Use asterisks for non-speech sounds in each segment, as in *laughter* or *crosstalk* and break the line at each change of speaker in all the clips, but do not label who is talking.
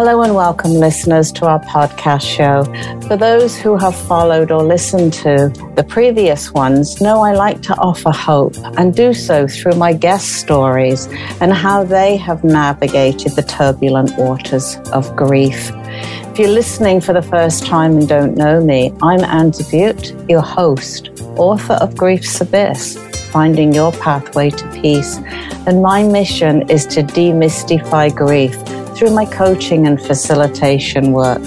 Hello and welcome, listeners, to our podcast show. For those who have followed or listened to the previous ones, know I like to offer hope and do so through my guest stories and how they have navigated the turbulent waters of grief. If you're listening for the first time and don't know me, I'm Anne Dubutte, your host, author of Grief's Abyss, Finding Your Pathway to Peace. And my mission is to demystify grief through my coaching and facilitation work.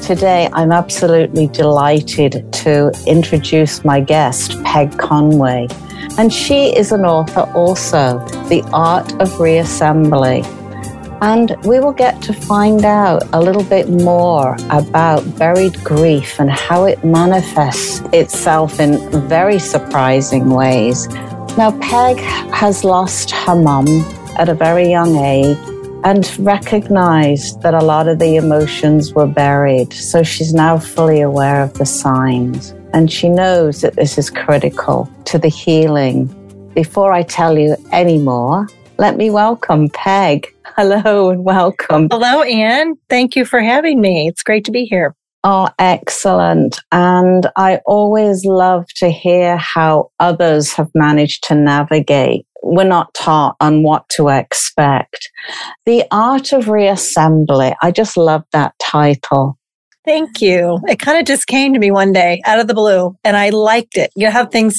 Today, I'm absolutely delighted to introduce my guest, Peg Conway. And she is an author also, The Art of Reassembly. And we will get to find out a little bit more about buried grief and how it manifests itself in very surprising ways. Now, Peg has lost her mum at a very young age and recognized that a lot of the emotions were buried. So she's now fully aware of the signs. And she knows that this is critical to the healing. Before I tell you any more, let me welcome Peg. *laughs* Hello and welcome.
Hello, Anne. Thank you for having me. It's great to be here.
Oh, excellent. And I always love to hear how others have managed to navigate we're not taught on what to expect. The Art of Reassembly. I just love that title.
Thank you. It kind of just came to me one day out of the blue and I liked it. You have things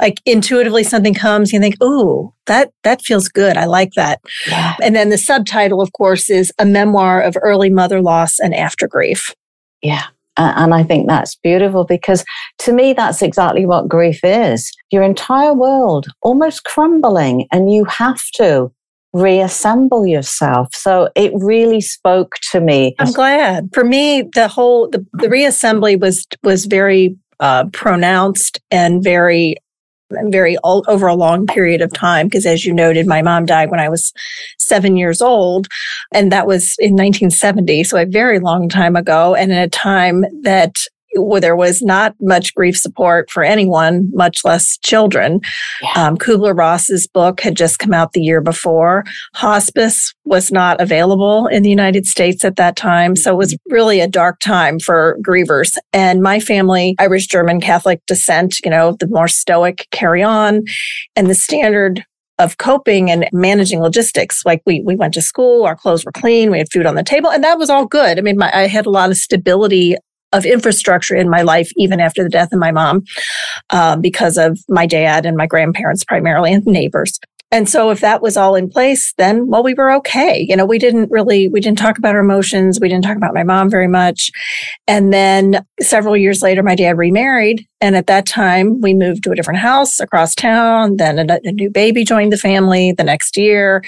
like intuitively something comes, you think, "Oh, that that feels good. I like that." Yeah. And then the subtitle of course is A Memoir of Early Mother Loss and After Grief.
Yeah. And I think that's beautiful because to me, that's exactly what grief is. Your entire world almost crumbling, and you have to reassemble yourself. So it really spoke to me.
I'm glad. For me, the whole the, the reassembly was was very uh, pronounced and very very over a long period of time because as you noted my mom died when i was seven years old and that was in 1970 so a very long time ago and in a time that where there was not much grief support for anyone, much less children. Yeah. Um, Kubler Ross's book had just come out the year before. Hospice was not available in the United States at that time. So it was really a dark time for grievers. And my family, Irish German Catholic descent, you know, the more stoic carry on and the standard of coping and managing logistics. Like we, we went to school, our clothes were clean, we had food on the table, and that was all good. I mean, my, I had a lot of stability of infrastructure in my life, even after the death of my mom, uh, because of my dad and my grandparents primarily and neighbors. And so if that was all in place, then, well, we were okay. You know, we didn't really, we didn't talk about our emotions. We didn't talk about my mom very much. And then several years later, my dad remarried. And at that time, we moved to a different house across town. Then a, a new baby joined the family the next year.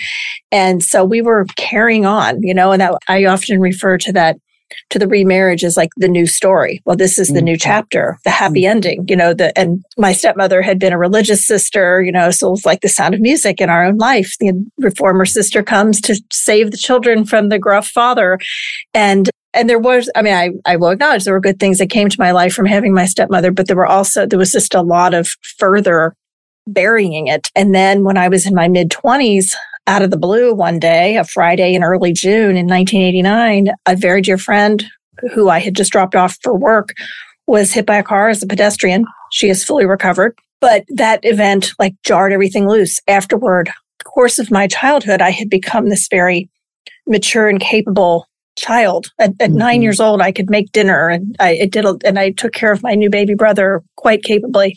And so we were carrying on, you know, and that I often refer to that to the remarriage is like the new story. Well, this is the mm-hmm. new chapter, the happy mm-hmm. ending, you know, the, and my stepmother had been a religious sister, you know, so it's like the sound of music in our own life. The reformer sister comes to save the children from the gruff father. And and there was, I mean, I, I will acknowledge there were good things that came to my life from having my stepmother, but there were also, there was just a lot of further burying it. And then when I was in my mid 20s, out of the blue one day, a Friday in early June in 1989, a very dear friend who I had just dropped off for work was hit by a car as a pedestrian. She is fully recovered. But that event like jarred everything loose. Afterward, course of my childhood, I had become this very mature and capable child. At, at mm-hmm. nine years old, I could make dinner and I did, and I took care of my new baby brother quite capably.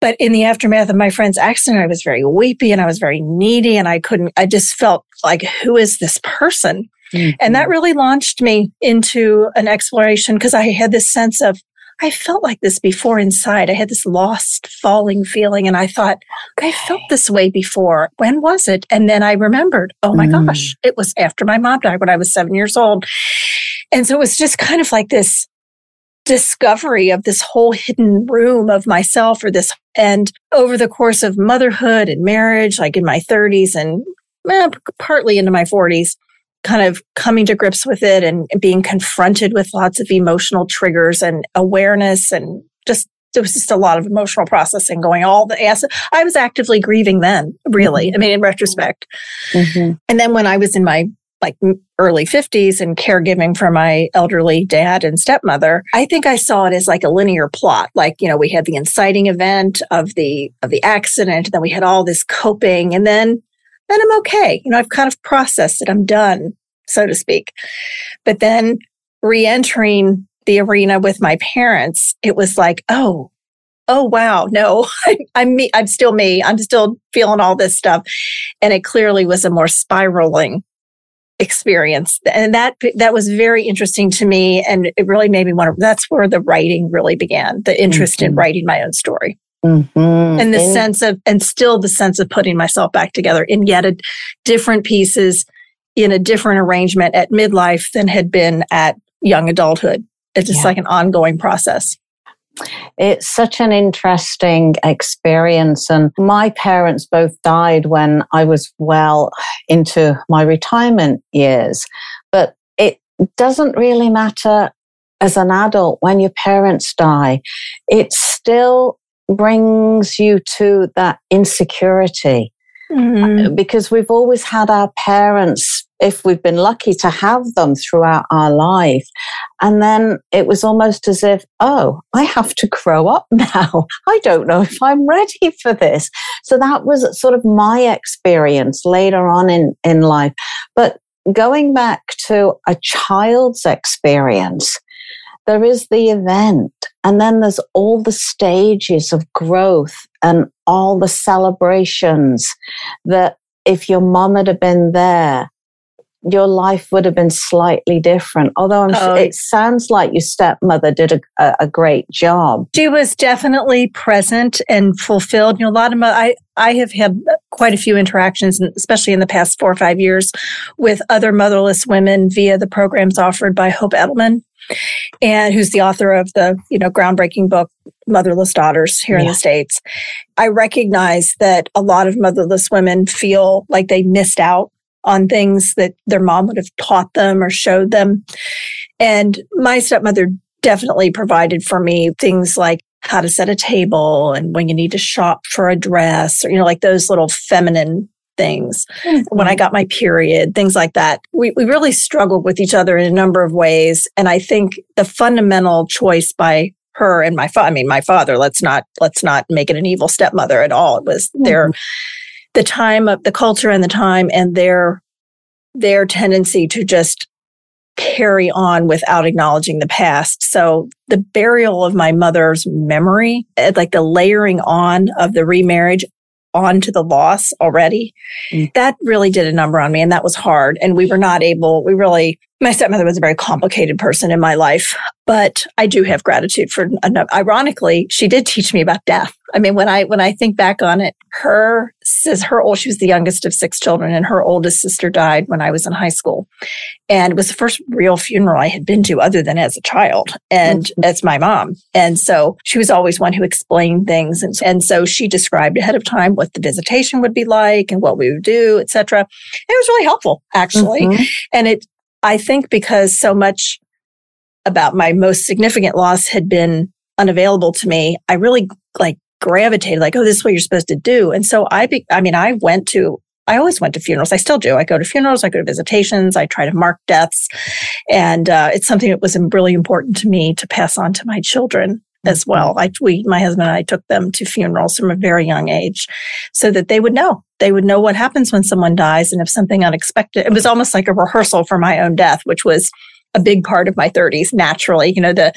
But in the aftermath of my friend's accident, I was very weepy and I was very needy and I couldn't, I just felt like, who is this person? Mm-hmm. And that mm-hmm. really launched me into an exploration because I had this sense of, I felt like this before inside. I had this lost, falling feeling. And I thought, okay. I felt this way before. When was it? And then I remembered, oh my mm. gosh, it was after my mom died when I was seven years old. And so it was just kind of like this discovery of this whole hidden room of myself or this and over the course of motherhood and marriage like in my 30s and eh, partly into my 40s kind of coming to grips with it and being confronted with lots of emotional triggers and awareness and just there was just a lot of emotional processing going all the acid. I was actively grieving then, really. Mm-hmm. I mean, in retrospect. Mm-hmm. And then when I was in my like early 50s and caregiving for my elderly dad and stepmother i think i saw it as like a linear plot. Like you know we had the inciting event of the of the accident then we had all this coping and then then i'm okay. You know i've kind of processed it. I'm done so to speak. But then re-entering the arena with my parents it was like oh oh wow no *laughs* I, i'm me i'm still me. I'm still feeling all this stuff. And it clearly was a more spiraling experience and that that was very interesting to me and it really made me want to that's where the writing really began the interest mm-hmm. in writing my own story mm-hmm. and the sense of and still the sense of putting myself back together in yet a different pieces in a different arrangement at midlife than had been at young adulthood it's just yeah. like an ongoing process
it's such an interesting experience. And my parents both died when I was well into my retirement years. But it doesn't really matter as an adult when your parents die. It still brings you to that insecurity. Mm-hmm. Because we've always had our parents if we've been lucky to have them throughout our life. And then it was almost as if, oh, I have to grow up *laughs* now. I don't know if I'm ready for this. So that was sort of my experience later on in, in life. But going back to a child's experience, there is the event and then there's all the stages of growth and all the celebrations that if your mom had been there, your life would have been slightly different. Although I'm oh. it sounds like your stepmother did a, a, great job.
She was definitely present and fulfilled. You know, a lot of my, I I have had quite a few interactions, especially in the past four or five years, with other motherless women via the programs offered by Hope Edelman, and who's the author of the you know groundbreaking book Motherless Daughters here yeah. in the states. I recognize that a lot of motherless women feel like they missed out on things that their mom would have taught them or showed them. And my stepmother definitely provided for me things like how to set a table and when you need to shop for a dress or, you know, like those little feminine things. Mm-hmm. When I got my period, things like that. We, we really struggled with each other in a number of ways. And I think the fundamental choice by her and my father, I mean, my father, let's not, let's not make it an evil stepmother at all. It was mm-hmm. their the time of the culture and the time and their their tendency to just carry on without acknowledging the past. So the burial of my mother's memory, eh, like the layering on of the remarriage onto the loss already, mm. that really did a number on me. And that was hard. And we were not able, we really, my stepmother was a very complicated person in my life, but I do have gratitude for, ironically, she did teach me about death. I mean, when I, when I think back on it, her says her old, she was the youngest of six children and her oldest sister died when I was in high school. And it was the first real funeral I had been to other than as a child and mm-hmm. as my mom. And so she was always one who explained things. And, and so she described ahead of time what the visitation would be like and what we would do, etc. It was really helpful, actually. Mm-hmm. And it, I think because so much about my most significant loss had been unavailable to me, I really like gravitated like, oh, this is what you're supposed to do. And so I, be, I mean, I went to, I always went to funerals. I still do. I go to funerals. I go to visitations. I try to mark deaths. And uh, it's something that was really important to me to pass on to my children as mm-hmm. well. I, we, my husband and I took them to funerals from a very young age so that they would know, they would know what happens when someone dies. And if something unexpected, it was almost like a rehearsal for my own death, which was a big part of my 30s naturally. You know, the,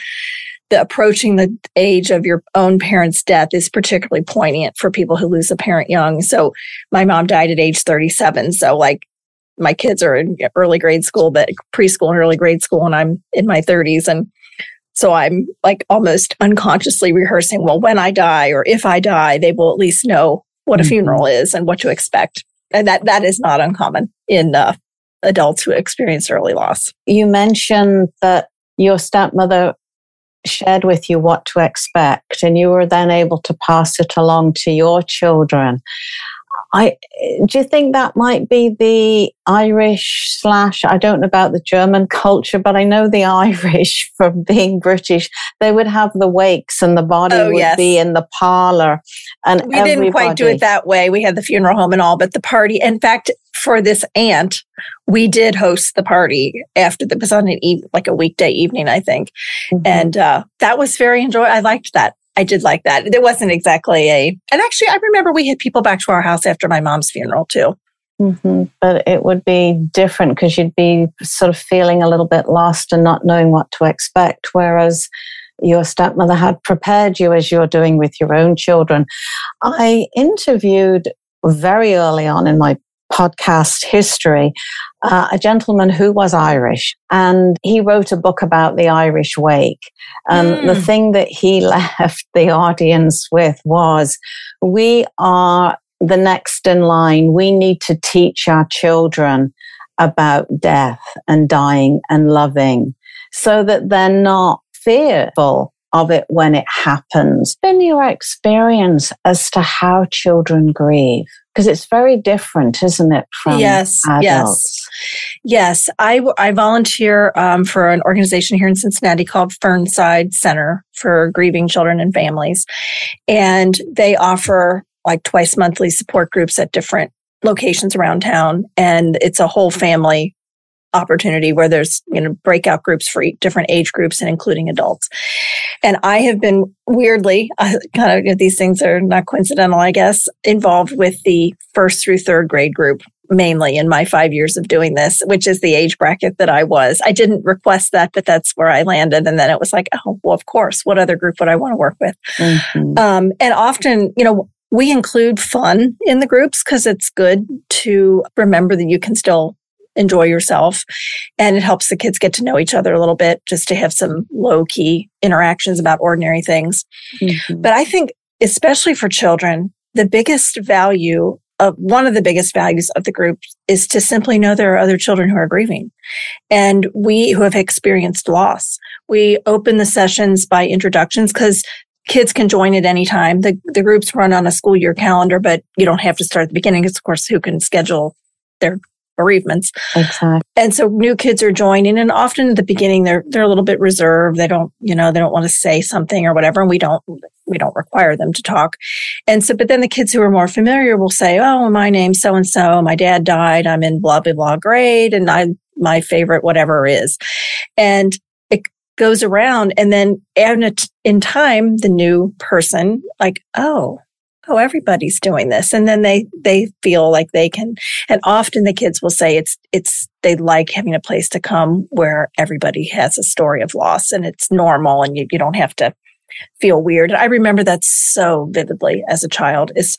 the approaching the age of your own parent's death is particularly poignant for people who lose a parent young. So my mom died at age 37. So like my kids are in early grade school, but preschool and early grade school, and I'm in my 30s. And so I'm like almost unconsciously rehearsing, well, when I die or if I die, they will at least know what a mm-hmm. funeral is and what to expect. And that, that is not uncommon in uh, adults who experience early loss.
You mentioned that your stepmother shared with you what to expect and you were then able to pass it along to your children. I do you think that might be the Irish slash I don't know about the German culture, but I know the *laughs* Irish from being British, they would have the wakes and the body oh, would yes. be in the parlor. And
we didn't quite do it that way. We had the funeral home and all, but the party. In fact, for this aunt, we did host the party after the was on an eve, like a weekday evening, I think, mm-hmm. and uh, that was very enjoyable. I liked that. I did like that. There wasn't exactly a, and actually, I remember we had people back to our house after my mom's funeral too.
Mm-hmm. But it would be different because you'd be sort of feeling a little bit lost and not knowing what to expect. Whereas your stepmother had prepared you as you're doing with your own children. I interviewed very early on in my podcast history uh, a gentleman who was Irish and he wrote a book about the Irish wake. And mm. the hmm. thing that he *laughs* left the audience with was we are the next in line. We need to teach our children about death and dying and loving so that they're not fearful of it when it happens. Been your experience as to how children grieve? Because it's very different, isn't it? From
yes,
adults?
yes, yes. I I volunteer um, for an organization here in Cincinnati called Fernside Center for Grieving Children and Families, and they offer like twice monthly support groups at different locations around town, and it's a whole family opportunity where there's you know breakout groups for different age groups and including adults. And i have been weirdly uh, kind of these things are not coincidental i guess involved with the first through third grade group mainly in my five years of doing this which is the age bracket that i was. I didn't request that but that's where i landed. And then it was like oh well of course what other group would i want to work with? Mm-hmm. um, and often you know we include fun in the groups because it's good to remember that you can still enjoy yourself. And it helps the kids get to know each other a little bit just to have some low key interactions about ordinary things. Mm-hmm. But I think, especially for children, the biggest value of one of the biggest values of the group is to simply know there are other children who are grieving and we who have experienced loss. We open the sessions by introductions because kids can join at any time. The, the groups run on a school year calendar, but you don't have to start at the beginning. Because of course, who can schedule their bereavements.
Exactly.
And so new kids are joining and often at the beginning they're they're a little bit reserved. They don't, you know, they don't want to say something or whatever. And we don't we don't require them to talk. And so but then the kids who are more familiar will say, Oh, my name's so and so, my dad died, I'm in blah blah blah grade, and I my favorite whatever is. And it goes around and then and in time the new person like, oh, oh everybody's doing this and then they they feel like they can and often the kids will say it's it's they like having a place to come where everybody has a story of loss and it's normal and you, you don't have to feel weird. I remember that so vividly as a child is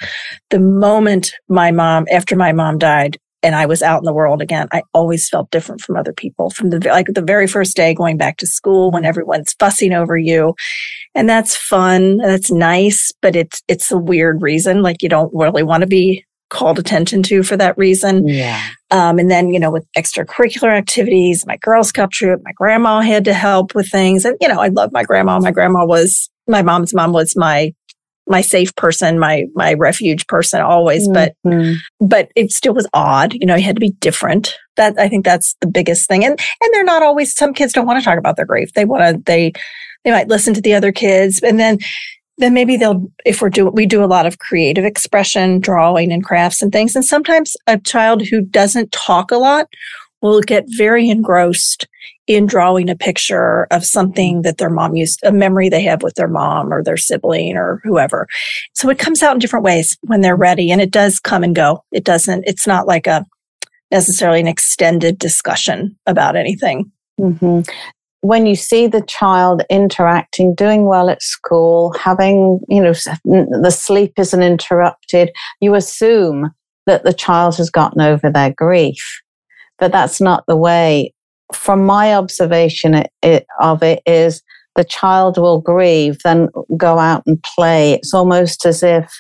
the moment my mom, after my mom died, and I was out in the world again, I always felt different from other people from the, like the very first day going back to school when everyone's fussing over you. And that's fun. That's nice, but it's, it's a weird reason. Like you don't really want to be called attention to for that reason.
Yeah.
Um, and then, you know, with extracurricular activities, my Girl Scout troop, my grandma had to help with things. And, you know, I love my grandma. My grandma was, my mom's mom was my my safe person, my my refuge person always, but mm-hmm. but it still was odd. You know, you had to be different. That I think that's the biggest thing. And and they're not always some kids don't want to talk about their grief. They want to they they might listen to the other kids and then then maybe they'll if we're doing we do a lot of creative expression, drawing and crafts and things. And sometimes a child who doesn't talk a lot will get very engrossed in drawing a picture of something that their mom used, a memory they have with their mom or their sibling or whoever. So it comes out in different ways when they're ready and it does come and go. It doesn't, it's not like a necessarily an extended discussion about anything.
Mm-hmm. When you see the child interacting, doing well at school, having, you know, the sleep isn't interrupted, you assume that the child has gotten over their grief. But that's not the way from my observation of it is the child will grieve, then go out and play. It's almost as if,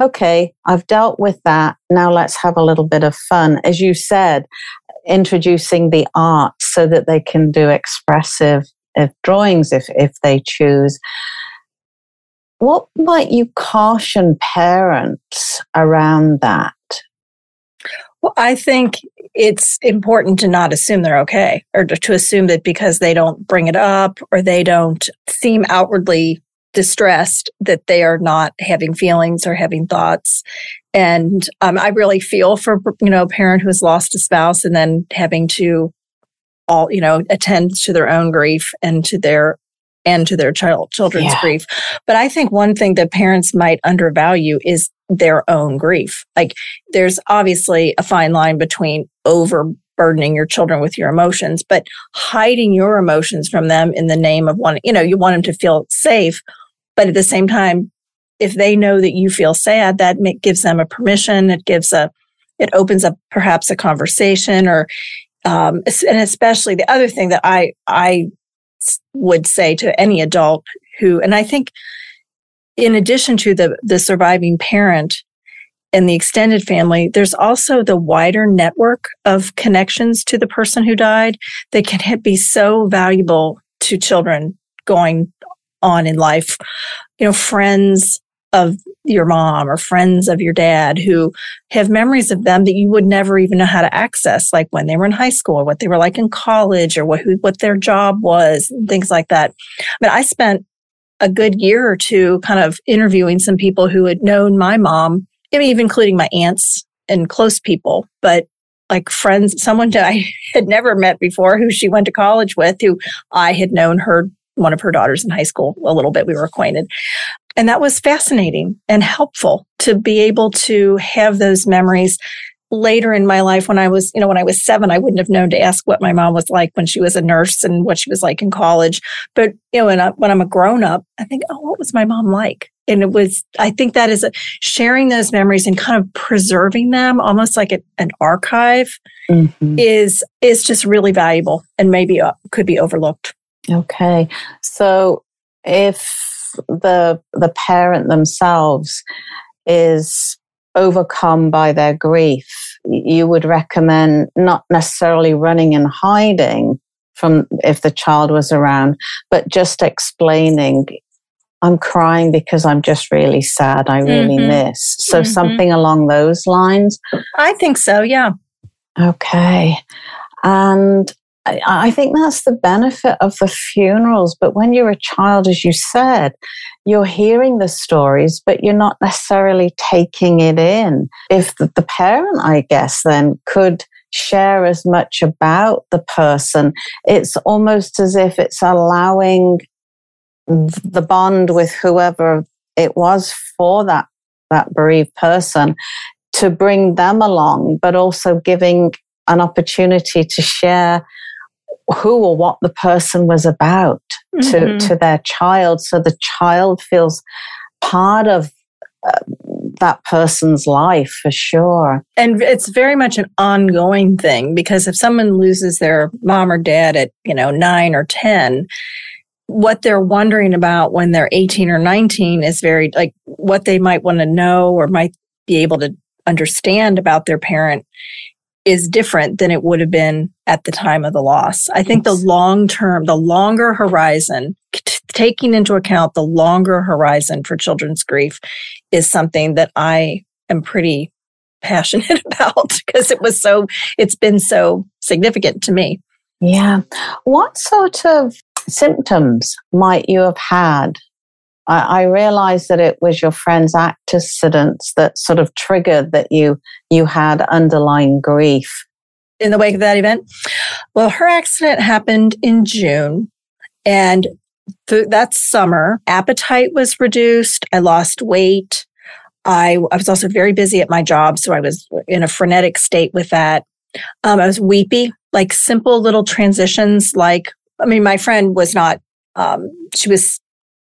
okay, I've dealt with that. Now let's have a little bit of fun. As you said, introducing the art so that they can do expressive if drawings if, if they choose. What might you caution parents around that?
Well, I think it's important to not assume they're okay or to, to assume that because they don't bring it up or they don't seem outwardly distressed that they are not having feelings or having thoughts. And um, I really feel for, you know, a parent who has lost a spouse and then having to all, you know, attend to their own grief and to their and to their child children's yeah. grief. But I think one thing that parents might undervalue is their own grief. Like there's obviously a fine line between overburdening your children with your emotions, but hiding your emotions from them in the name of one, you know, you want them to feel safe. But at the same time, if they know that you feel sad, that gives them a permission. It gives a, it opens up perhaps a conversation or, um, and especially the other thing that I, I would say to any adult who, and I think in addition to the, the surviving parent and the extended family, there's also the wider network of connections to the person who died that can be so valuable to children going on in life. You know, friends of your mom or friends of your dad who have memories of them that you would never even know how to access, like when they were in high school or what they were like in college or what, what their job was and things like that. But I spent a good year or two kind of interviewing some people who had known my mom, even including my aunts and close people, but like friends, someone that I *laughs* had never met before who she went to college with, who I had known her, one of her daughters in high school a little bit. We were acquainted. And that was fascinating and helpful to be able to have those memories later in my life when I was, you know, when I was seven, I wouldn't have known to ask what my mom was like when she was a nurse and what she was like in college. But, you know, when, I, when I'm a grown up, I think, oh, what was my mom like? And it was, I think that is a, sharing those memories and kind of preserving them almost like a, an archive mm-hmm. is, is just really valuable and maybe uh, could be overlooked.
Okay. So if the, the parent themselves is overcome by their grief, you would recommend not necessarily running and hiding from if the child was around, but just explaining, I'm crying because I'm just really sad. I really mm-hmm. miss. So mm-hmm. something along those lines.
I think so. Yeah.
Okay. And I think that's the benefit of the funerals. But when you're a child, as you said, you're hearing the stories, but you're not necessarily taking it in. If the, the parent, I guess, then could share as much about the person, it's almost as if it's allowing the bond with whoever it was for that that bereaved person to bring them along, but also giving an opportunity to share who or what the person was about mm-hmm. to, to their child. So the child feels part of uh, that person's life for sure.
And it's very much an ongoing thing because if someone loses their mom or dad at, you know, nine or 10, what they're wondering about when they're 18 or 19 is very like what they might want to know or might be able to understand about their parent is different than it would have been at the time of the loss. I think the long term, the longer horizon, t- taking into account the longer horizon for children's grief is something that I am pretty passionate *laughs* about because it was so, it's been so significant to me.
Yeah. What sort of symptoms might you have had I, I realized that it was your friend's accidents that sort of triggered that you you had underlying grief
in the wake of that event. Well, her accident happened in June, and th- that summer, appetite was reduced. I lost weight. I, I was also very busy at my job, so I was in a frenetic state with that. Um, I was weepy, like simple little transitions. Like, I mean, my friend was not. Um, she was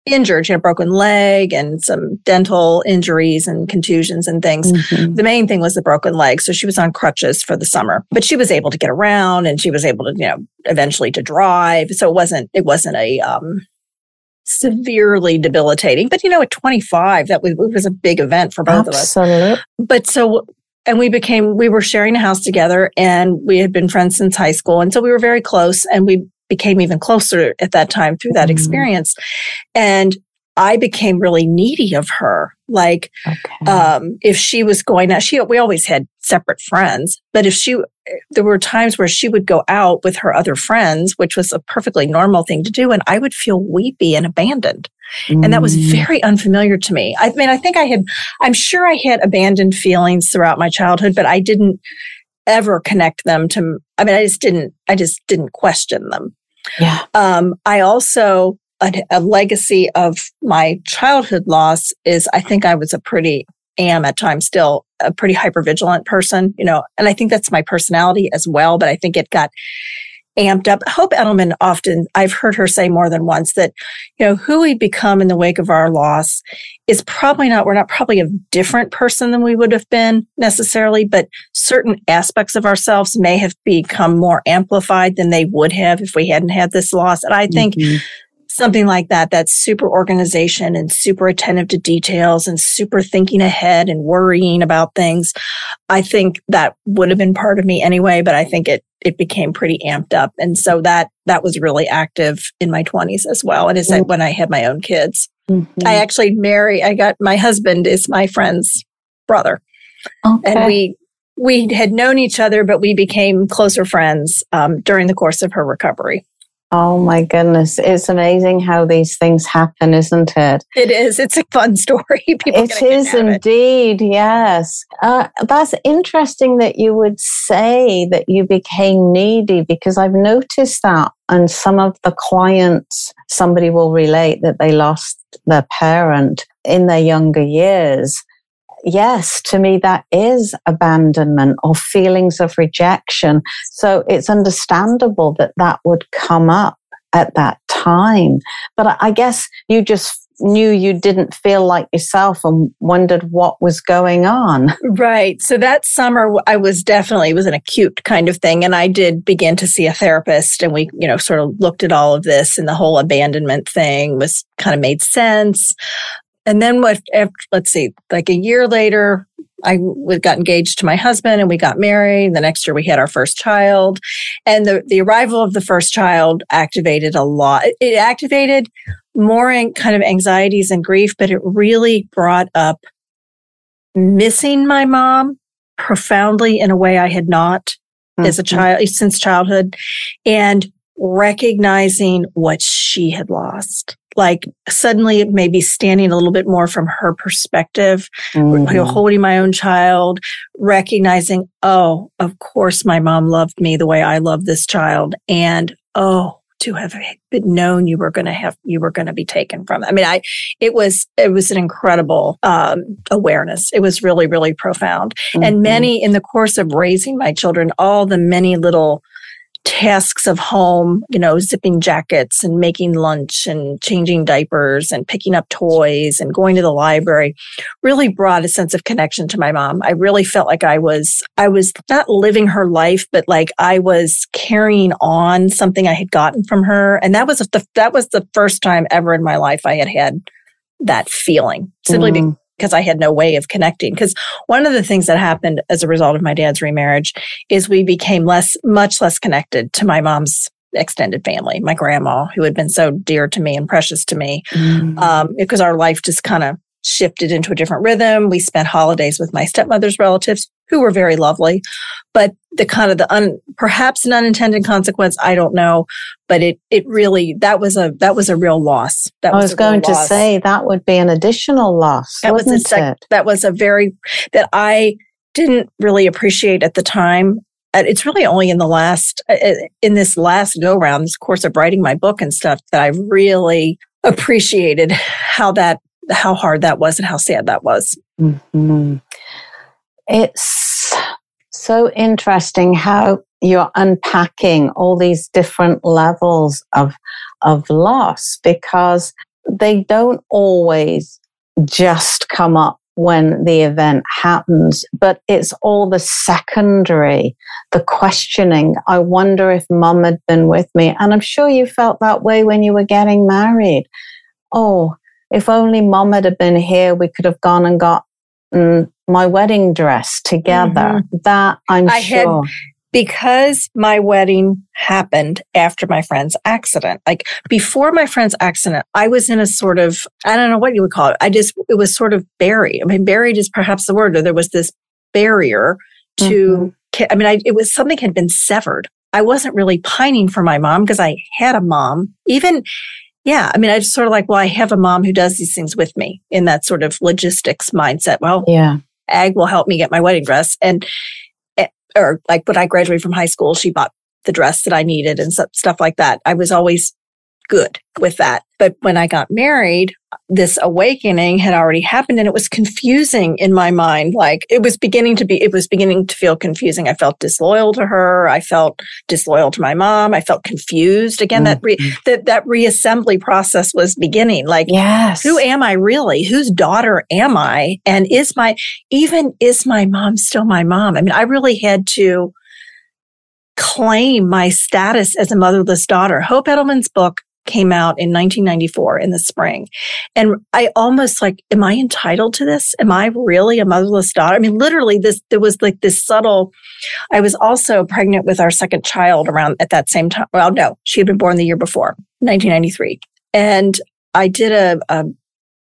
injured. She had a broken leg and some dental injuries and contusions and things. Mm-hmm. The main thing was the broken leg. So she was on crutches for the summer, but she was able to get around and she was able to, you know, eventually to drive. So it wasn't, it wasn't a, um, severely debilitating, but you know, at 25, that was, was a big event for both Absolutely. of us. But so and we became we were sharing a house together and we had been friends since high school and so we were very close and we became even closer at that time through that mm experience. And I became really needy of her. Like, okay. um, if she was going out, she, we always had separate friends. But if she, there were times where she would go out with her other friends, which was a perfectly normal thing to do. And I would feel weepy and abandoned. Mm. And that was mm. very unfamiliar to me. I mean, I think I had, I'm sure I had abandoned feelings throughout my childhood, but I didn't ever connect them to, I mean, I just didn't, I just didn't question them.
Yeah.
Um, I also, a, a legacy of my childhood loss is I think I was a pretty, am at times still a pretty hyper vigilant person, you know, and I think that's my personality as well. But I think it got amped up. Hope Edelman often, I've heard her say more than once that, you know, who we become in the wake of our loss is probably not, we're not probably a different person than we would have been necessarily, but certain aspects of ourselves may have become more amplified than they would have if we hadn't had this loss. And I think mm-hmm something like that that's super organization and super attentive to details and super thinking ahead and worrying about things i think that would have been part of me anyway but i think it it became pretty amped up and so that that was really active in my 20s as well and it's mm-hmm. when i had my own kids mm-hmm. i actually marry i got my husband is my friend's brother okay. and we we had known each other but we became closer friends um, during the course of her recovery
Oh my goodness. It's amazing how these things happen, isn't it?
It is. It's a fun story. *laughs*
People it is indeed. It. Yes. Uh, that's interesting that you would say that you became needy because I've noticed that and some of the clients, somebody will relate that they lost their parent in their younger years yes, to me, that is abandonment or feelings of rejection. So it's understandable that that would come up at that time. But I guess you just knew you didn't feel like yourself and wondered what was going on.
Right. So that summer I was definitely it was an acute kind of thing and I did begin to see a therapist and we, you know, sort of looked at all of this and the whole abandonment thing was kind of made sense. And then what, after, let's see, like a year later, I got engaged to my husband and we got married. The next year we had our first child and the, the arrival of the first child activated a lot. It activated more in kind of anxieties and grief, but it really brought up missing my mom profoundly in a way I had not mm-hmm. as a mm-hmm. child since childhood and recognizing what she had lost like suddenly maybe standing a little bit more from her perspective, mm-hmm. holding my own child, recognizing, oh, of course my mom loved me the way I love this child. And oh, to have been known you were going to have you were going to be taken from. I mean, I it was it was an incredible um, awareness. It was really really profound. Mm-hmm. And many in the course of raising my children, all the many little tasks of home, you know, zipping jackets and making lunch and changing diapers and picking up toys and going to the library really brought a sense of connection to my mom. I really felt like I was, I was not living her life, but like I was carrying on something I had gotten from her. And that was the, that was the first time ever in my life I had had that feeling simply mm because I had no way of connecting. Because one of the things that happened as a result of my dad's remarriage is we became less, much less connected to my mom's extended family, my grandma, who had been so dear to me and precious to me, mm. um, because our life just kind of shifted into a different rhythm. We spent holidays with my stepmother's relatives who were very lovely, but the kind of the un, perhaps an unintended consequence, I don't know, but it, it really, that was a, that was a real loss. That
I was, was going to loss. say that would be an additional loss. That was a sec-
that was a very, that I didn't really appreciate at the time. It's really only in the last, uh, uh, in this last go round, this course of writing my book and stuff that I really appreciated how that how hard that was and how sad that was.
Mm-hmm. It's so interesting how you're unpacking all these different levels of of loss because they don't always just come up when the event happens, but it's all the secondary, the questioning. I wonder if mum had been with me. And I'm sure you felt that way when you were getting married. Oh, if only mom had been here, we could have gone and got mm, my wedding dress together. Mm-hmm. That I'm I sure. Had,
because my wedding happened after my friend's accident. Like before my friend's accident, I was in a sort of, I don't know what you would call it. I just, it was sort of buried. I mean, buried is perhaps the word, or there was this barrier to, mm-hmm. I mean, I, it was something had been severed. I wasn't really pining for my mom because I had a mom. Even, yeah, I mean, I just sort of like, well, I have a mom who does these things with me in that sort of logistics mindset. Well,
yeah,
Ag will help me get my wedding dress. And, eh, or like when I graduated from high school, she bought the dress that I needed and stuff like that. I was always good with that. But when I got married, this awakening had already happened and it was confusing in my mind. Like it was beginning to be, it was beginning to feel confusing. I felt disloyal to her. I felt disloyal to my mom. I felt confused. Again, mm-hmm. that, re, mm-hmm. that, that reassembly process was beginning. Like,
yes.
who am I really? Whose daughter am I? And is my, even is my mom still my mom? I mean, I really had to, claim my status as a motherless daughter. Hope Edelman's book came out in 1994 in the spring. And I almost like, am I entitled to this? Am I really a motherless daughter? I mean, literally this, there was like this subtle, I was also pregnant with our second child around at that same time. Well, no, she had been born the year before, 1993. And I did a, a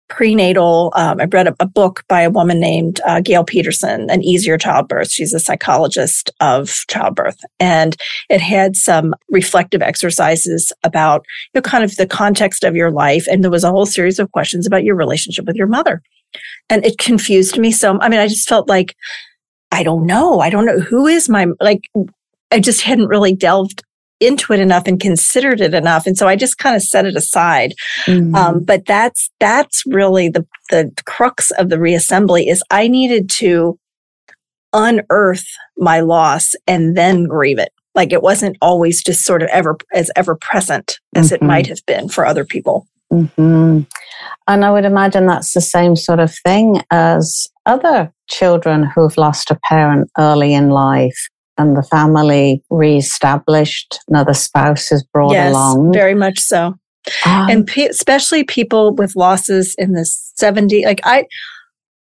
prenatal. Um, I read a, a, book by a woman named uh, Gayle Peterson, An Easier Childbirth. She's a psychologist of childbirth. And it had some reflective exercises about you know, kind of the context of your life. And there was a whole series of questions about your relationship with your mother. And it confused me so. I mean, I just felt like, I don't know. I don't know who is my, like, I just hadn't really delved into it enough and considered it enough. And so I just kind of set it aside. Mm-hmm. Um, but that's, that's really the, the crux of the reassembly is I needed to unearth my loss and then grieve it. Like it wasn't always just sort of ever as ever present as mm-hmm. it might have been for other people.
Mm-hmm. And I would imagine that's the same sort of thing as other children who've lost a parent early in life and the family reestablished. Another spouse is brought yes, along.
Very much so. Um, and pe- especially people with losses in the 70s. Like I,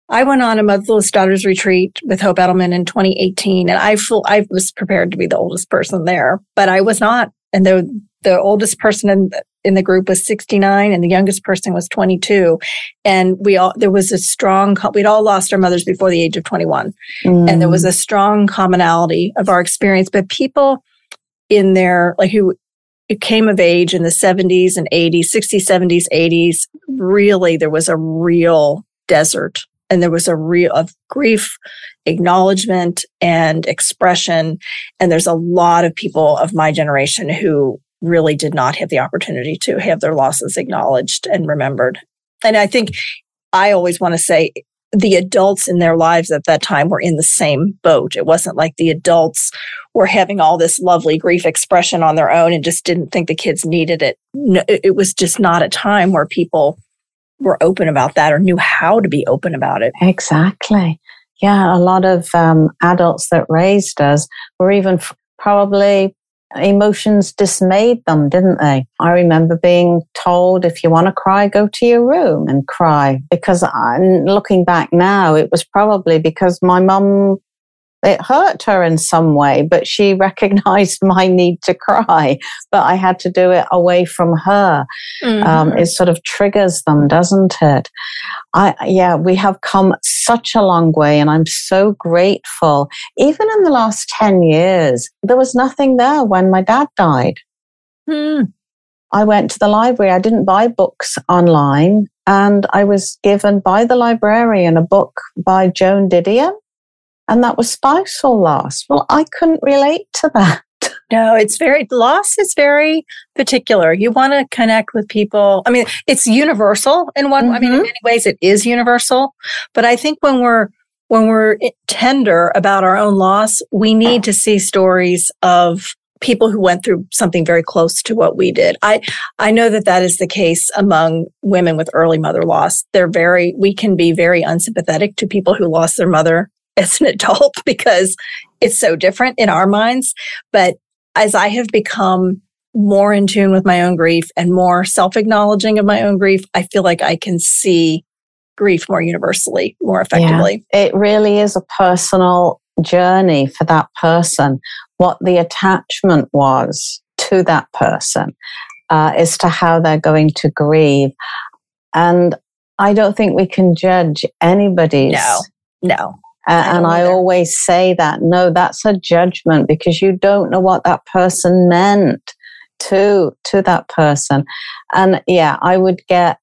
I went on a motherless daughters retreat with Hope Edelman in 2018, and I full, I was prepared to be the oldest person there, but I was not. And the the oldest person in in the group was 69 and the youngest person was 22 and we all there was a strong we'd all lost our mothers before the age of 21 mm. and there was a strong commonality of our experience but people in their like who came of age in the 70s and 80s 60s 70s 80s really there was a real desert and there was a real of grief acknowledgement and expression. And there's a lot of people of my generation who really did not have the opportunity to have their losses acknowledged and remembered. And I think I always want to say the adults in their lives at that time were in the same boat. It wasn't like the adults were having all this lovely grief expression on their own and just didn't think the kids needed it. It was just not a time where people were open about that or knew how to be open about it.
Exactly. Yeah, a lot of um, adults that raised us were even f- probably emotions dismayed them, didn't they? I remember being told if you want to cry, go to your room and cry. Because I'm looking back now, it was probably because my mum it hurt her in some way, but she *laughs* recognized my need to cry. But I had to do it away from her. Mm-hmm. Um, it sort of triggers them, doesn't it? I, yeah, we have come such a long way, and I'm so grateful. Even in the last 10 years, there was nothing there when my dad died.
Mm.
I went to the library. I didn't buy books online, and I was given by the librarian a book by Joan Didion and that was spousal loss. Well, I couldn't relate to that. *laughs*
No, it's very, loss is very particular. You want to connect with people. I mean, it's universal in one, mm-hmm. I mean, in mm-hmm. many ways it is universal, but I think when we're, when we're tender about our own loss, we need to see stories of people who went through something very close to what we did. I, I know that that is the case among women with early mother loss. They're very, we can be very unsympathetic to people who lost their mother as an *laughs* adult because it's so different in our minds. But as I have become more in tune with my own grief and more self acknowledging of my own grief, I feel like I can see grief more universally, more effectively.
Yeah, it really is a personal journey for that person. What the attachment was to that person uh, as to how they're going to grieve. And I don't think we can judge anybody's
no, no
Uh, and I always say that no, that's a judgment because you don't know what that person meant to to that person. And yeah, I would get,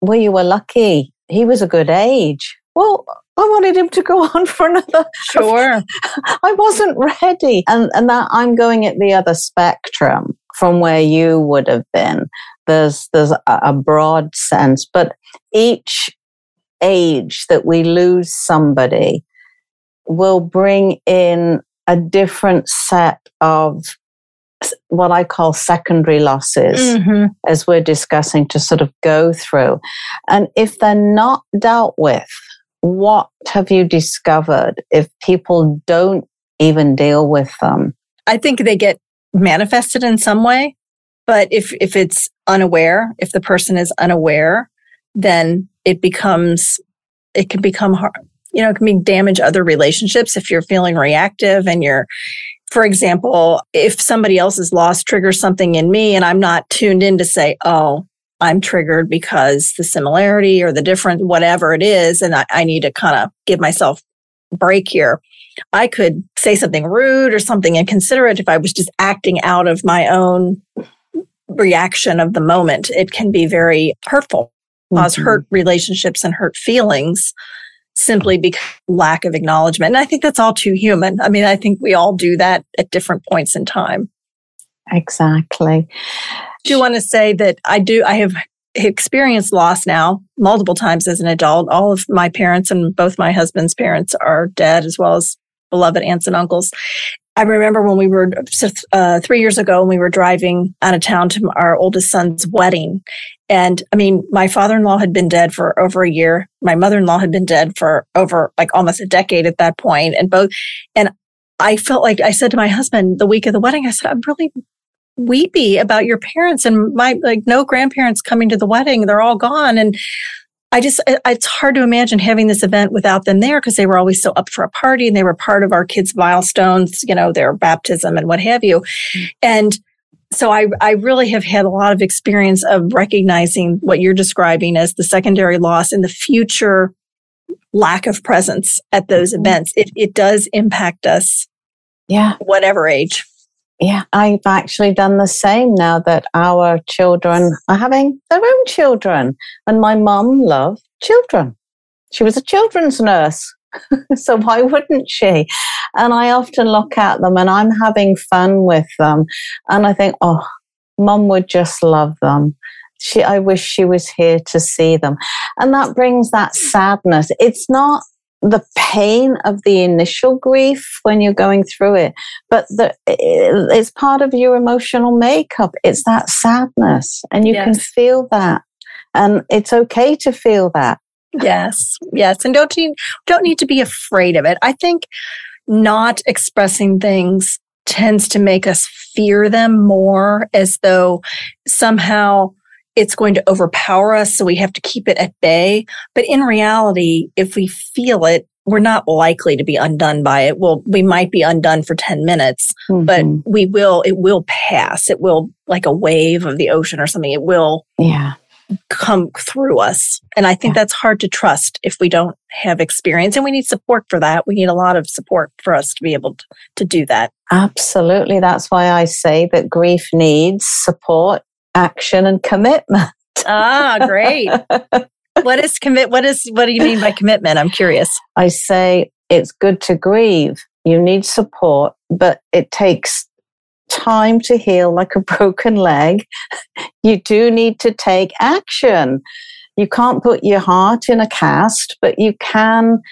well, you were lucky. He was a good age. Well, I wanted him to go *laughs* on for another.
Sure. *laughs*
I wasn't ready. And, and that I'm going at the other spectrum from where you would have been. There's, there's a broad sense, but each age that we lose somebody will bring in a different set of what I call secondary losses, mm-hmm. as we're discussing, to sort of go through. And if they're not dealt with, what have you discovered if people don't even deal with them?
I think they get manifested in some way, but if if it's unaware, if the person is unaware, then it becomes it can become hard. You know, it can be damage other relationships if you're feeling reactive and you're for example, if somebody else's loss triggers something in me and I'm not tuned in to say, oh, I'm triggered because the similarity or the different, whatever it is, and I, I need to kind of give myself a break here. I could say something rude or something inconsiderate if I was just acting out of my own reaction of the moment. It can be very hurtful, mm-hmm. cause hurt relationships and hurt feelings simply because lack of acknowledgement. And I think that's all too human. I mean, I think we all do that at different points in time.
Exactly
do want to say that I do, I have experienced loss now multiple times as an adult. All of my parents and both my husband's parents are dead, as well as beloved aunts and uncles. I remember when we were uh, three years ago, when we were driving out of town to our oldest son's wedding. And I mean, my father in law had been dead for over a year. My mother in law had been dead for over like almost a decade at that point, And both, and I felt like I said to my husband the week of the wedding, I said, I'm really weepy about your parents and my like no grandparents coming to the wedding. They're all gone. And I just, it's hard to imagine having this event without them there because they were always so up for a party and they were part of our kids' milestones, you know, their baptism and what have you. And so I, I really have had a lot of experience of recognizing what you're describing as the secondary loss and the future lack of presence at those mm-hmm. events. It, it does impact us.
Yeah.
Whatever age.
Yeah, I've actually done the same now that our children are having their own children. And my mum loved children. She was a children's nurse. *laughs* so why wouldn't she? And I often look at them and I'm having fun with them. And I think, oh, mum would just love them. She, I wish she was here to see them. And that brings that sadness. It's not the pain of the initial grief when you're going through it, but the, it's part of your emotional makeup. It's that sadness, and you yes. can feel that, and it's okay to feel that.
Yes, yes, and don't you don't need to be afraid of it. I think not expressing things tends to make us fear them more, as though somehow it's going to overpower us. So we have to keep it at bay. But in reality, if we feel it, we're not likely to be undone by it. Well, we might be undone for 10 minutes, mm-hmm. but we will, it will pass. It will like a wave of the ocean or something. It will
yeah.
come through us. And I think yeah. that's hard to trust if we don't have experience and we need support for that. We need a lot of support for us to be able to, to do that.
Absolutely. That's why I say that grief needs support action and commitment.
Ah, great. *laughs* what is commit what is what do you mean by commitment? I'm curious.
I say it's good to grieve. You need support, but it takes time to heal like a *laughs* broken leg. You do need to take action. You can't put your heart in a cast, but you can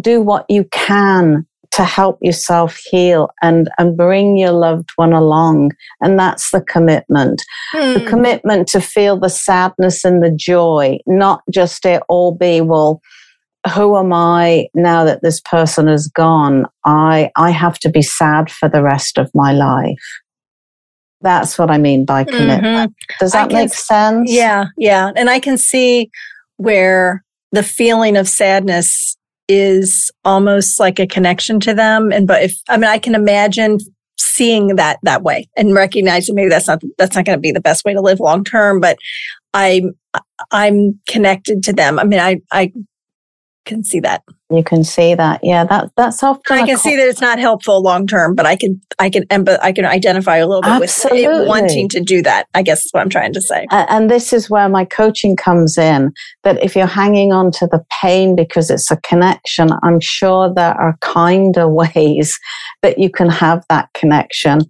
do what you can to help yourself heal and, and bring your loved one along. And that's the commitment. Hmm. The commitment to feel the sadness and the joy, not just it all be, well, who am I now that this person is gone? I, I have to be sad for the rest of my life. That's what I mean by commitment. Mm-hmm. Does that make sense?
Yeah, yeah. And I can see where the feeling of sadness is almost like a connection to them. And but if I mean, I can imagine seeing that that way and recognizing maybe that's not that's not going to be the best way to live long term. But I'm I'm connected to them. I mean, I I can see that.
You can see that. Yeah, that that's often.
I can see that it's not helpful long term, but I can I can empath- I can identify a little bit Absolutely. with wanting to do that. I guess is what I'm trying to say.
And this is where my coaching comes in. That if you're hanging on to the pain because it's a connection, I'm sure there are kinder *laughs* ways that you can have that connection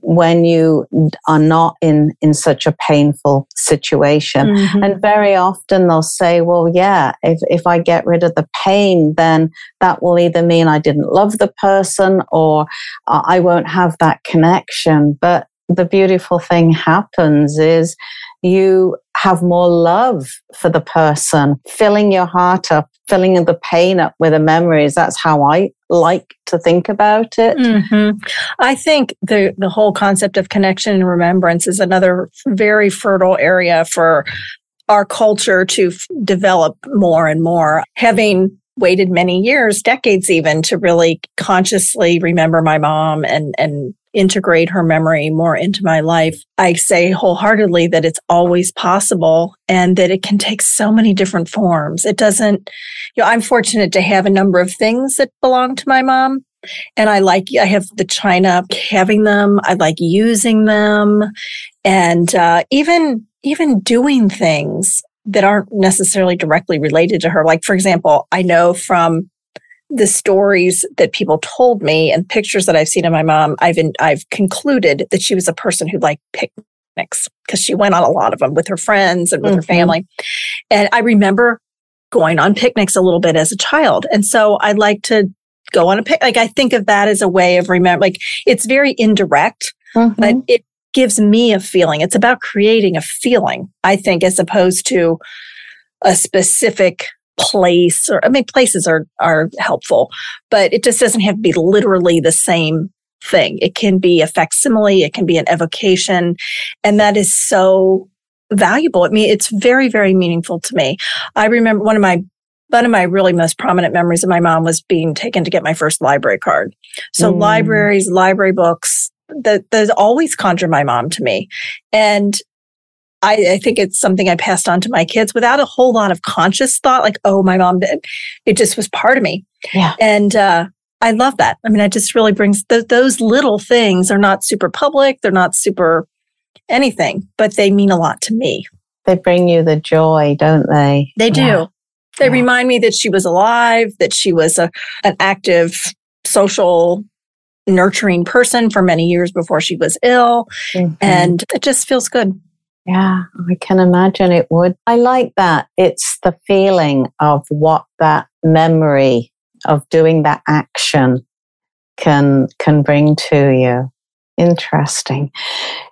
when you are not in in such a painful situation mm-hmm. and very often they'll say well yeah if if i get rid of the pain then that will either mean i didn't love the person or i won't have that connection but the beautiful thing happens is you have more love for the person, filling your heart up, filling the pain up with the memories. That's how I like to think about it.
Mm-hmm. I think the the whole concept of connection and remembrance is another very fertile area for our culture to f- develop more and more. Having waited many years, decades even, to really consciously remember my mom and and integrate her memory more into my life. I say wholeheartedly that it's always possible and that it can take so many different forms. It doesn't, you know, I'm fortunate to have a number of things that belong to my mom. And I like, I have the china, having them. I like using them and, uh, even, even doing things that aren't necessarily directly related to her. Like, for example, I know from the stories that people told me and pictures that I've seen of my mom, I've in, I've concluded that she was a person who liked picnics because she went on a lot of them with her friends and with mm-hmm. her family. And I remember going on picnics a little bit as a child. And so I like to go on a pic. Like I think of that as a way of remember, like it's very indirect, mm-hmm. but it gives me a feeling. It's about creating a feeling, I think, as opposed to a specific place or I mean places are are helpful, but it just doesn't have to be literally the same thing. It can be a facsimile, it can be an evocation, and that is so valuable. I mean, it's very, very meaningful to me. I remember one of my one of my really most prominent memories of my mom was being taken to get my first library card. So mm. libraries, library books, that that always conjure my mom to me. And I, I, think it's something I passed on to my kids without a whole lot of conscious thought, like, oh, my mom did. It just was part of me.
Yeah.
And uh, I love that. I mean, it just really brings th- those little things are not super public. They're not super anything, but they mean a lot to me.
They bring you the joy, don't they?
They do. Yeah. They yeah. remind me that she was alive, that she was a, an active social nurturing person for many years before she was ill. Mm-hmm. And it just feels good.
Yeah, I can imagine it would. I like that. It's the feeling of what that memory of doing that action can can bring to you. Interesting.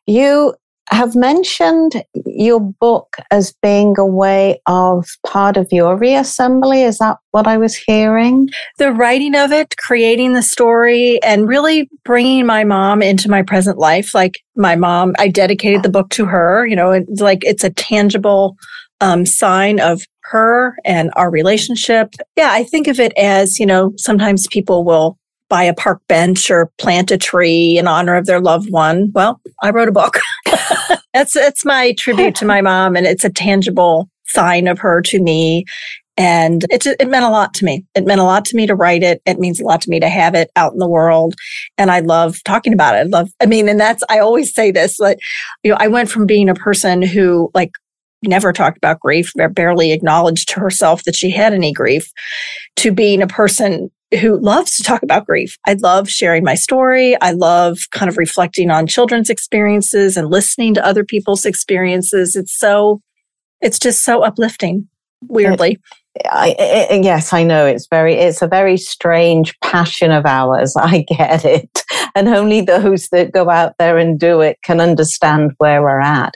You have mentioned your book as being a way of part of your reassembly. Is that what I was hearing?
The writing of it, creating the story, and really bringing my mom into my present life. Like my mom, I dedicated the book to her. You know, it's like it's a tangible um, sign of her and our relationship. Yeah, I think of it as, you know, sometimes people will buy a park bench or plant a tree in honor of their loved one. Well, I wrote a book. *laughs* that's that's my tribute to my *laughs* mom, and it's a tangible sign of her to me. And it, it meant a lot to me. It meant a lot to me to write it. It means a lot to me to have it out in the world. And I love talking about it. I love, I mean, and that's, I always say this, like, you know, I went from being a person who like never talked about grief, barely acknowledged to herself that she had any grief, to being a person who loves to talk about grief. I love sharing my story. I love kind of reflecting on children's experiences and listening to other people's experiences. It's so, it's just so uplifting, weirdly.
I, I, yes, I know it's very, it's a very strange passion of ours. *laughs* I get it. And only those that go out there and do it can understand where we're at.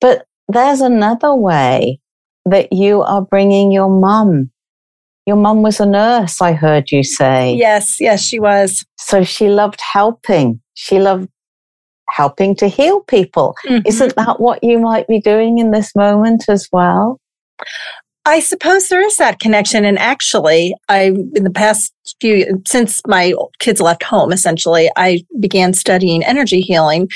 But there's another way that you are bringing your mum your mum was a nurse, I heard you say.
Yes, yes, she was.
So she loved helping. She loved helping to heal people. Mm-hmm. Isn't that what you might be doing in this moment as well?
I suppose there is that connection. And actually, I, in the past few, since my kids left home, essentially, I began studying energy healing.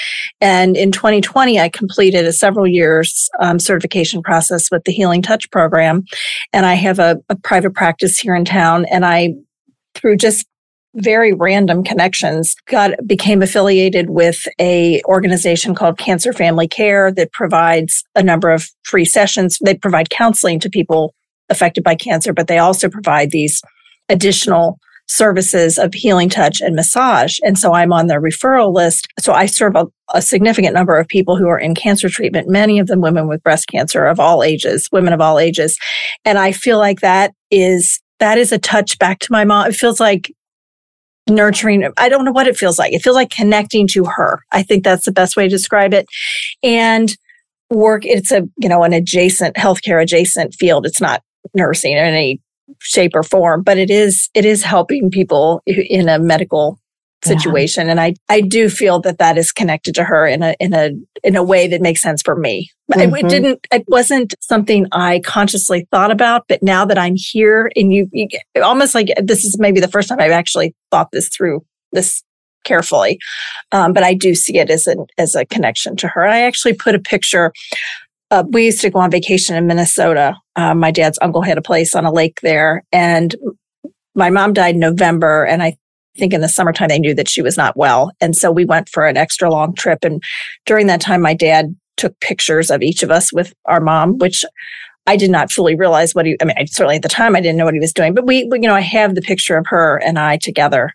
And in 2020, I completed a several years um, certification process with the Healing Touch program. And I have a, a private practice here in town. And I, through just very random connections got became affiliated with a organization called Cancer Family Care that provides a number of free sessions. They provide counseling to people affected by cancer but they also provide these additional services of healing touch and massage. And so I'm on their referral list. So I serve a, a significant number of people who are in cancer treatment many of them women with breast cancer of all ages women of all ages. And I feel like that is that is a touch back to my mom. It feels like nurturing. I don't know what it feels like. It feels like connecting to her. I think that's the best way to describe it. And work, it's a, you know, an adjacent healthcare adjacent field. It's not nursing in any shape or form, but it is, it is helping people in a medical situation. Yeah. And I, I do feel that that is connected to her in a, in a, in a way that makes sense for me. Mm-hmm. It, it, didn't, it wasn't something I consciously thought about, but now that I'm here and you, you almost like this is maybe the first time I've actually thought this through this carefully. Um, but I do see it as an, as a connection to her. I actually put a picture uh, we used to go on vacation in Minnesota. Uh, my dad's uncle had a place on a lake there, and my mom died in November, and I think in the summertime they knew that she was not well. And so we went for an extra long trip. And during that time, my dad took pictures of each of us with our mom, which I did not fully realize what he, I mean, I, certainly at the time I didn't know what he was doing, but we, we, you know, I have the picture of her and I together.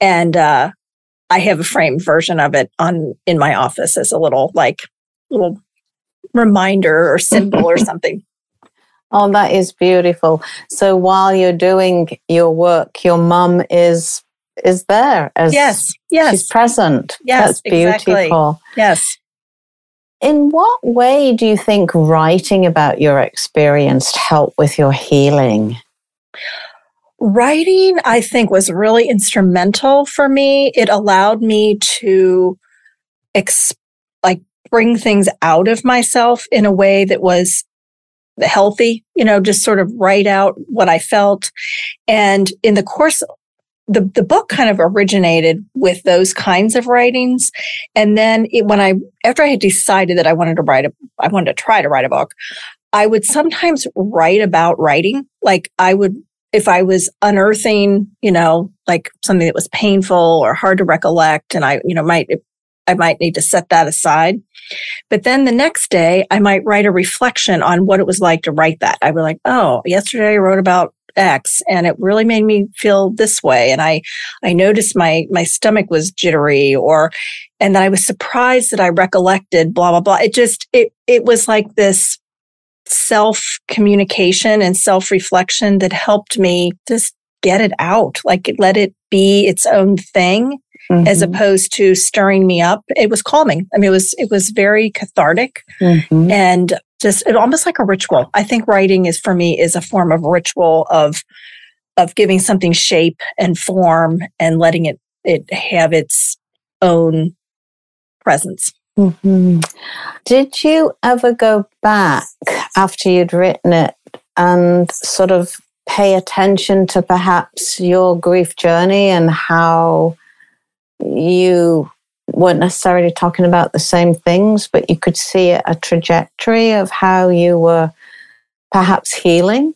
And, uh, I have a framed version of it on in my office as a little like little reminder or symbol or *laughs* something.
Oh, that is beautiful. So while you're doing your work, your mum is is there as
yes yes.
she's present.
Yes
that's beautiful.
Exactly. yes.
In what way do you think writing about your experience helped with your healing?
Writing i think was really instrumental for me. It allowed me to ex- like bring things out of myself in a way that was healthy you know just sort of write out what i felt. And in the course the, the book kind of originated with those kinds of writings. And then it, when I, after I had decided that I wanted to write a, I wanted to try to write a book, I would sometimes write about writing. Like I would, if I was unearthing, you know, like something that was painful or hard to recollect and I, you know, might, I might need to set that aside. But then the next day, I might write a reflection on what it was like to write that. I would like, oh, yesterday I wrote about X and it really made me feel this way. And I, I noticed my, my stomach was jittery or, and then I was surprised that I recollected blah, blah, blah. It just, it, it was like this self communication and self reflection that helped me just get it out, like let it be its own thing. Mm-hmm. as opposed to stirring me up. It was calming. I mean, it was, it was very cathartic mm-hmm. and just almost like a ritual. I think writing is for me is a form of ritual of of giving something shape and form and letting it it have its own presence.
Mm-hmm. Did you ever go back after you'd written it and sort of pay attention to perhaps your grief journey and how you weren't necessarily talking about the same things, but you could see a trajectory of how you were perhaps healing.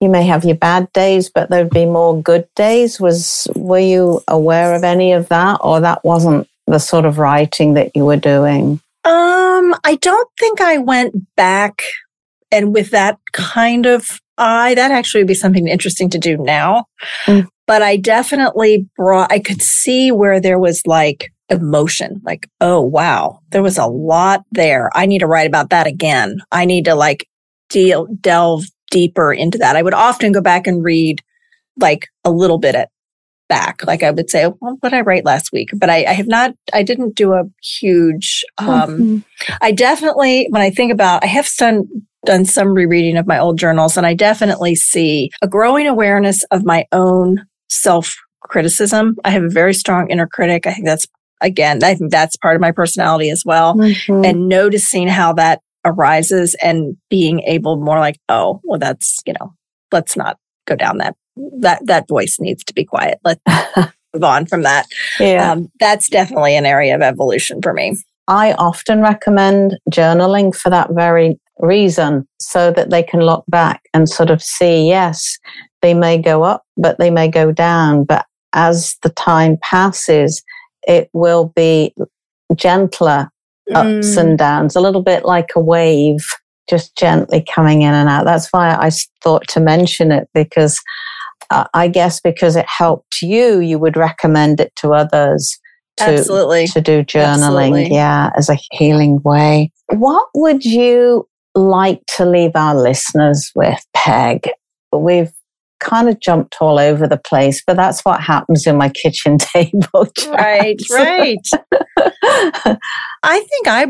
You may have your bad days, but there'd be more good days. Was were you aware of any of that, or that wasn't the sort of writing that you were doing?
Um, I don't think I went back and with that kind of eye. That actually would be something interesting to do now. Mm. But I definitely brought. I could see where there was like emotion like oh wow there was a lot there i need to write about that again i need to like deal delve deeper into that i would often go back and read like a little bit at back like i would say well, what did i write last week but I, I have not i didn't do a huge um mm-hmm. i definitely when i think about i have done done some rereading of my old journals and i definitely see a growing awareness of my own self criticism. I have a very strong inner critic. I think that's again, I think that's part of my personality as well. Mm-hmm. And noticing how that arises and being able more like, oh, well, that's, you know, let's not go down that, that, that voice needs to be quiet. Let's *laughs* move on from that. Yeah. Um, that's definitely an area of evolution for me.
I often recommend journaling for that very reason so that they can look back and sort of see, yes, they may go up, but they may go down. But as the time passes, it will be gentler ups mm. and downs, a little bit like a wave, just gently coming in and out. That's why I thought to mention it because uh, I guess because it helped you, you would recommend it to others. To,
Absolutely.
To do journaling,
Absolutely.
yeah, as a healing way. What would you like to leave our listeners with, Peg? We've kind of jumped all over the place, but that's what happens in my kitchen *laughs* table.
Right, right. *laughs* I think I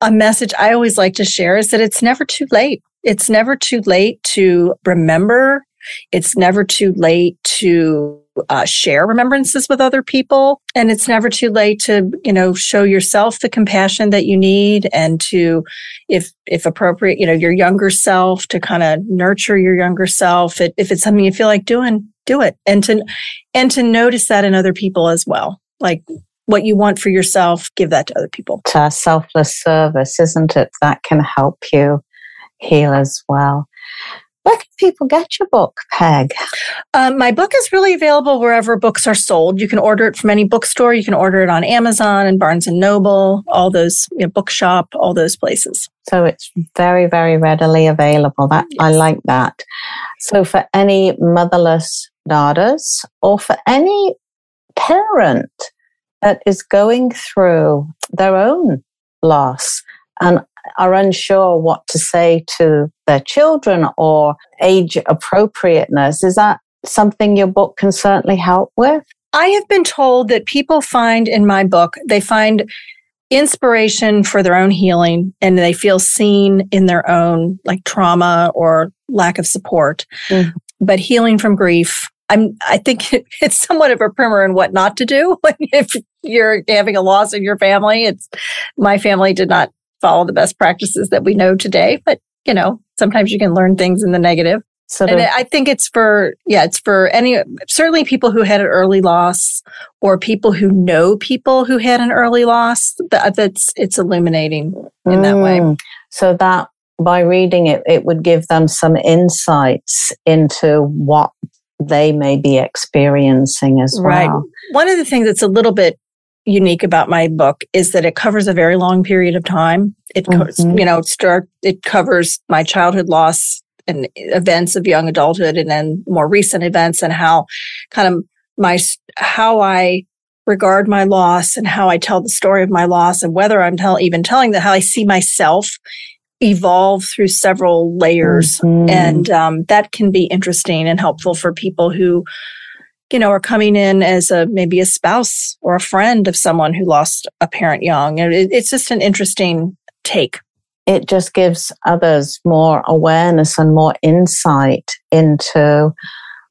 a message I always like to share is that it's never too late. It's never too late to remember. It's never too late to uh, share remembrances with other people. And it's never too late to, you know, show yourself the compassion that you need and to, if, if appropriate, you know, your younger self to kind of nurture your younger self. It, if it's something you feel like doing, do it. And to, and to notice that in other people as well. Like what you want for yourself, give that to other people.
A selfless service, isn't it? That can help you heal as well. Where can people get your book, Peg?
Um, my book is really available wherever books are sold. You can order it from any bookstore. You can order it on Amazon and Barnes and Noble, all those you know, bookshop, all those places.
So it's very, very readily available. That yes. I like that. So for any motherless daughters or for any parent that is going through their own loss and are unsure what to say to their children or age appropriateness. Is that something your book can certainly help with?
I have been told that people find in my book, they find inspiration for their own healing and they feel seen in their own like trauma or lack of support. Mm. But healing from grief, I'm, I think *laughs* it's somewhat of a primer in what not to do *laughs* if you're having a loss in your family. It's my family did not follow the best practices that we know today. But, you know, sometimes you can learn things in the negative. So and I think it's for, yeah, it's for any, certainly people who had an early loss or people who know people who had an early loss. That, that's, it's illuminating in mm. that way. Mm.
So that by reading it, it would give them some insights into what they may be experiencing as well. Right.
One of the things that's a little bit unique about my book is that it covers a very long period of time. It, mm-hmm. you know, start, it covers my childhood loss and events of young adulthood and then more recent events and how kind of my, how I regard my loss and how I tell the story of my loss and whether I'm tell, even telling that how I see myself evolve through several layers. Mm-hmm. And um, that can be interesting and helpful for people who you know, are coming in as a maybe a spouse or a friend of someone who lost a parent young. It, it's just an interesting take.
It just gives others more awareness and more insight into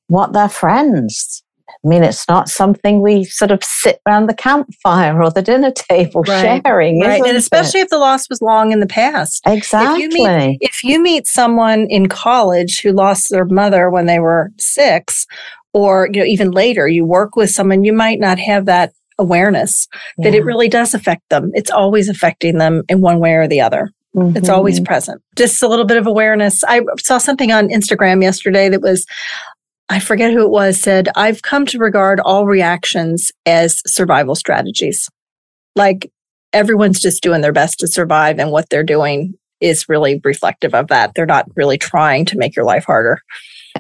what their friends. I mean, it's not something we sort of sit around the campfire or the dinner table right. sharing, right?
and especially
it?
if the loss was long in the past.
Exactly.
If you, meet, if you meet someone in college who lost their mother when they were six, or you know even later you work with someone you might not have that awareness yeah. that it really does affect them. It's always affecting them in one way or the other. Mm-hmm. it's always present. Just a little bit of awareness. I saw something on instagram yesterday that was i forget who it was said i've come to regard all reactions as survival strategies. Like everyone's just doing their best to survive and what they're doing is really reflective of that. They're not really trying to make your life harder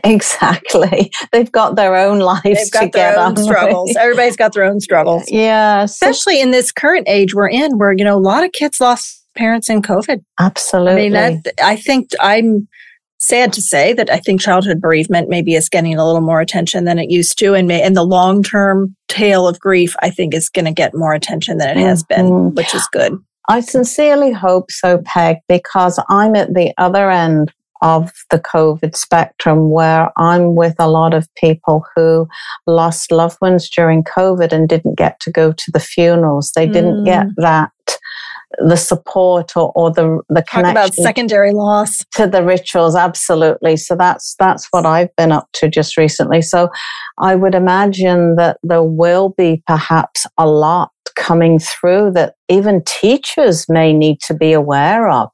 *laughs*
Exactly. They've got their own lives They've got together.
Their own struggles. Everybody's got their own struggles. *laughs*
Yeah.
Especially in this current age we're in where, you know, a lot of kids lost parents in COVID.
Absolutely.
I mean, that, I think I'm sad to say that I think childhood bereavement maybe is getting a little more attention than it used to. And, may, and the long term tale of grief, I think, is going to get more attention than it has been, mm-hmm. which is good.
I sincerely hope so, Peg, because I'm at the other end of the COVID spectrum where I'm with a lot of people who lost loved ones during COVID and didn't get to go to the funerals. They didn't get mm. that the support or, or the the
Talk
connection
about secondary loss.
to the rituals absolutely so that's that's what i've been up to just recently so i would imagine that there will be perhaps a lot coming through that even teachers may need to be aware of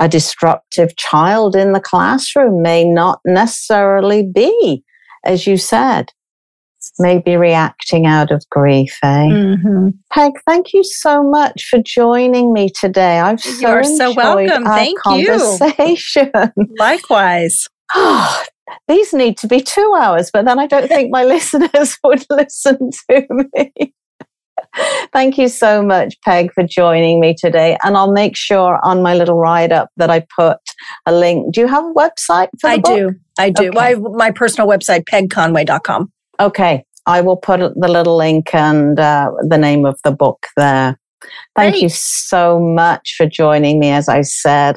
a disruptive child in the classroom may not necessarily be as you said maybe reacting out of grief eh
Mhm.
Peg, thank you so much for joining me today. I've so
You are so
enjoyed
welcome.
our
Thank you.
conversation. *laughs* *gasps*
Likewise.
These need to be two hours, but then I don't think my *laughs* listeners would listen to me. Thank you so much, Peg, for joining me today. And I'll make sure on my little write up that I put a link. Do you have a website for the
I
book?
do. I do.
Okay.
My, my personal website, pegconway.com.
Okay. I will put the little link and uh, the name of the book there. Thank
Great.
you so much for joining me, as I said.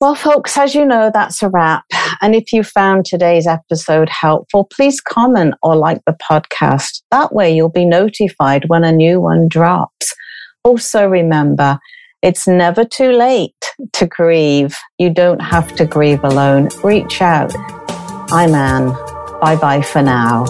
Well, folks, as you know, that's a wrap. And if you found today's episode helpful, please comment or like the podcast. That way you'll be notified when a new one drops. Also, remember, it's never too late to grieve. You don't have to grieve alone. Reach out. I'm Anne. Bye bye for now.